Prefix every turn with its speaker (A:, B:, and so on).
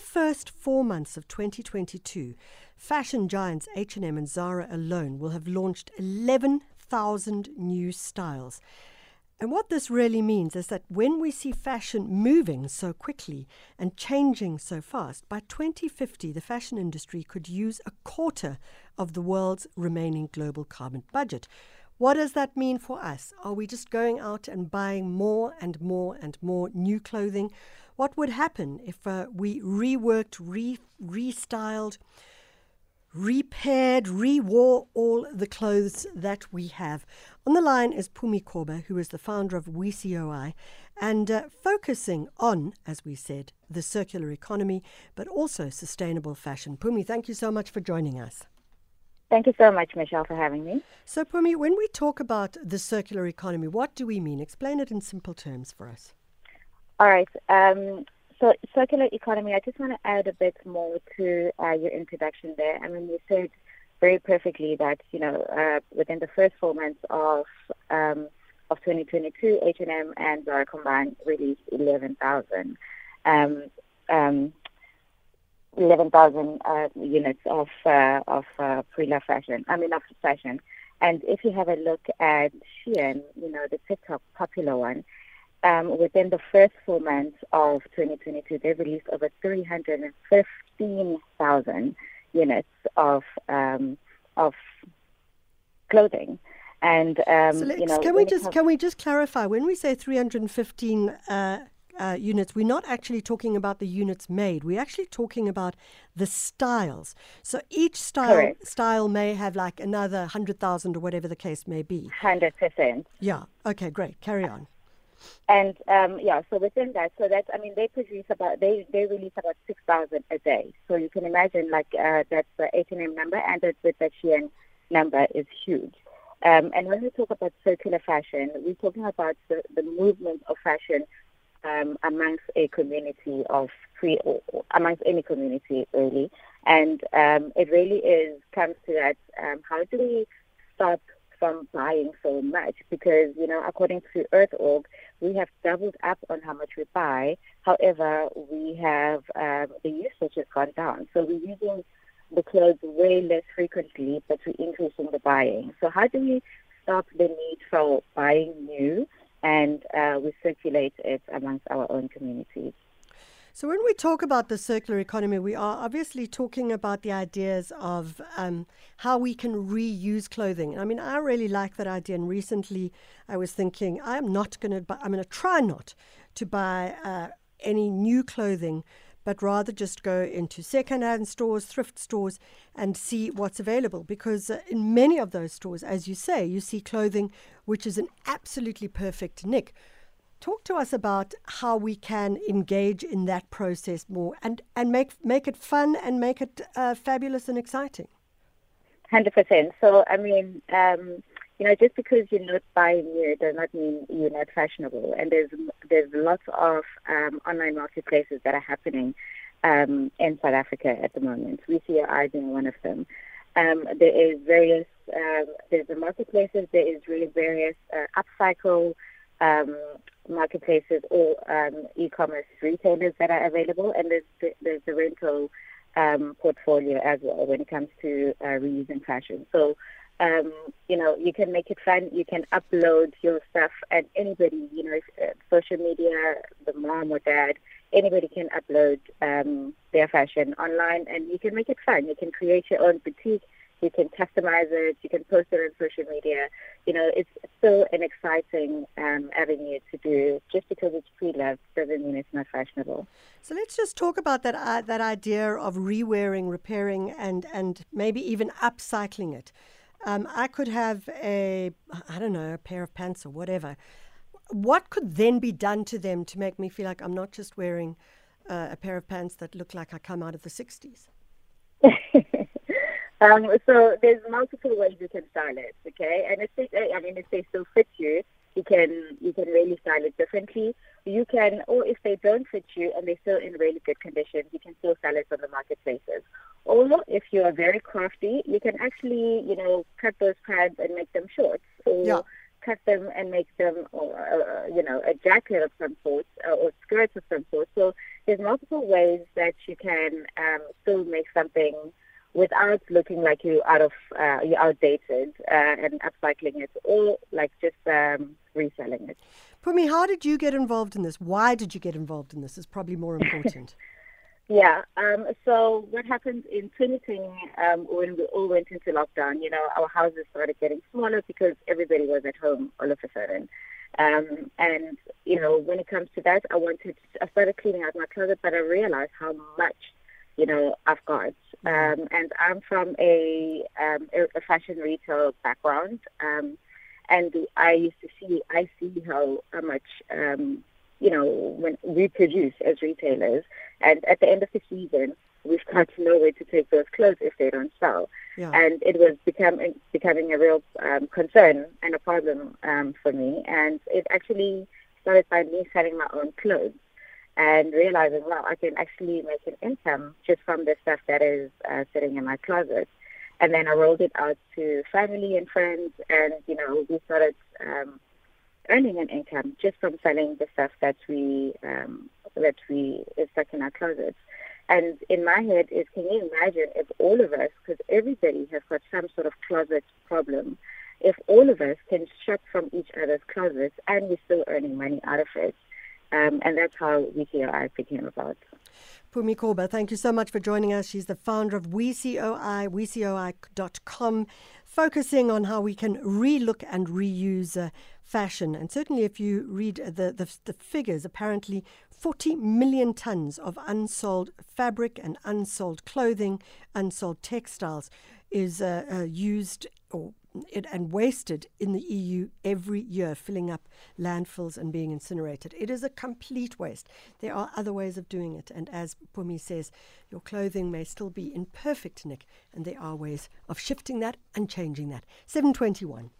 A: first four months of 2022, fashion giants H&M and Zara alone will have launched 11,000 new styles. And what this really means is that when we see fashion moving so quickly and changing so fast, by 2050, the fashion industry could use a quarter of the world's remaining global carbon budget. What does that mean for us? Are we just going out and buying more and more and more new clothing? What would happen if uh, we reworked, re- restyled, repaired, rewore all the clothes that we have. On the line is Phumi Korber, who is the founder of WiSiOi, and uh, focusing on, as we said, the circular economy, but also sustainable fashion. Phumi, thank you so much for joining us.
B: Thank you so much, Michelle, for having me.
A: So, Phumi, when we talk about the circular economy, what do we mean? Explain it in simple terms for us.
B: All right. Um, so circular economy, I just want to add a bit more to uh, your introduction there. I mean, you said very perfectly that, you know, uh, within the first four months of um, of 2022, H&M and Zara combined released 11,000 um, um, 11,000 uh, units of uh, of uh, pre-love fashion. I mean, of fashion. And if you have a look at Shein, you know, the TikTok popular one, um, within the first four months of 2022, they released over 315,000 units of um, of clothing. And um,
A: so
B: you know,
A: can we just can we just clarify when we say 315 uh, units, we're not actually talking about the units made. We're actually talking about the styles. So each style
B: Correct.
A: style may have like another hundred thousand or whatever the case may be.
B: Hundred percent.
A: Yeah. Okay. Great. Carry on.
B: And um, yeah, so within that, so that's I mean they produce about they they release about six thousand a day. So you can imagine like uh, that's the H and M number, and the, the Shein number is huge. Um, and when we talk about circular fashion, we're talking about the, the movement of fashion um, amongst a community of free, amongst any community really. And um, it really is comes to that. Um, how do we stop from buying so much because, you know, according to Earth.org, we have doubled up on how much we buy. However, we have um, the usage has gone down. So we're using the clothes way less frequently, but we're increasing the buying. So how do we stop the need for buying new and uh, we circulate it amongst our own communities?
A: So, when we talk about the circular economy, we are obviously talking about the ideas of um, how we can reuse clothing. I mean, I really like that idea. And recently, I was thinking, I'm not going to, buy, I'm going to try not to buy uh, any new clothing, but rather just go into second-hand stores, thrift stores, and see what's available. Because uh, in many of those stores, as you say, you see clothing which is an absolutely perfect nick Talk to us about how we can engage in that process more and, and make, make it fun and make it uh, fabulous and exciting.
B: 100%. So, I mean, um, you know, just because you're not buying new does not mean you're not fashionable. And there's there's lots of um, online marketplaces that are happening um, in South Africa at the moment. WiSiOi being one of them. Um, there is various um, there's the marketplaces. There is really various uh, upcycle um, marketplaces or um, e-commerce retailers that are available, and there's the, there's the rental um, portfolio as well when it comes to uh, reusing fashion. So, um, you know, you can make it fun. You can upload your stuff, and anybody, you know, uh, social media, the mom or dad, anybody can upload um, their fashion online, and you can make it fun. You can create your own boutique you can customize it. You can post it on social media. You know, it's still an exciting um, avenue to do. Just because it's pre-loved doesn't mean it's not fashionable.
A: So let's just talk about that uh, that idea of rewearing, repairing, and and maybe even upcycling it. Um, I could have a I don't know a pair of pants or whatever. What could then be done to them to make me feel like I'm not just wearing uh, a pair of pants that look like I come out of the '60s?
B: Um, so there's multiple ways you can style it, okay? And they, I mean, if they still fit you, you can you can really style it differently. You can, or if they don't fit you and they're still in really good condition, you can still sell it on the marketplaces. Or if you are very crafty, you can actually, you know, cut those pads and make them shorts, or yeah. cut them and make them, or, uh, you know, a jacket of some sort, uh, or skirts of some sort. So there's multiple ways that you can um, still make something without looking like you out of uh, you're outdated uh, and upcycling it, or like just um, reselling it.
A: Phumi, how did you get involved in this? Why did you get involved in this? Is probably more important.
B: yeah. Um, so what happened in 2020 um, when we all went into lockdown? You know, our houses started getting smaller because everybody was at home all of a sudden. Um, and you know, when it comes to that, I wanted. I started cleaning out my closet, but I realized how much you know I've got. Um, and I'm from a, um, a fashion retail background, um, and I used to see I see how, how much um, you know when we produce as retailers, and at the end of the season, we've got to know where to take those clothes if they don't sell. Yeah. And it was becoming becoming a real um, concern and a problem um, for me. And it actually started by me selling my own clothes and realizing, wow, I can actually make an income just from the stuff that is uh, sitting in my closet. And then I rolled it out to family and friends, and you know, we started um, earning an income just from selling the stuff that we um, that we is stuck in our closets. And in my head is, can you imagine if all of us, because everybody has got some sort of closet problem, if all of us can shop from each other's closets and we're still earning money out of it. Um, and that's how we WiSiOi became about.
A: Phumi Korber, thank you so much for joining us. She's the founder of WiSiOi, WiSiOi.com, focusing on how we can relook and reuse uh, fashion. And certainly, if you read the, the, the figures, apparently 40 million tons of unsold fabric and unsold clothing, unsold textiles is uh, uh, used or it, and wasted in the EU every year, filling up landfills and being incinerated. It is a complete waste. There are other ways of doing it. And as Phumi says, your clothing may still be in perfect nick, and there are ways of shifting that and changing that. 721.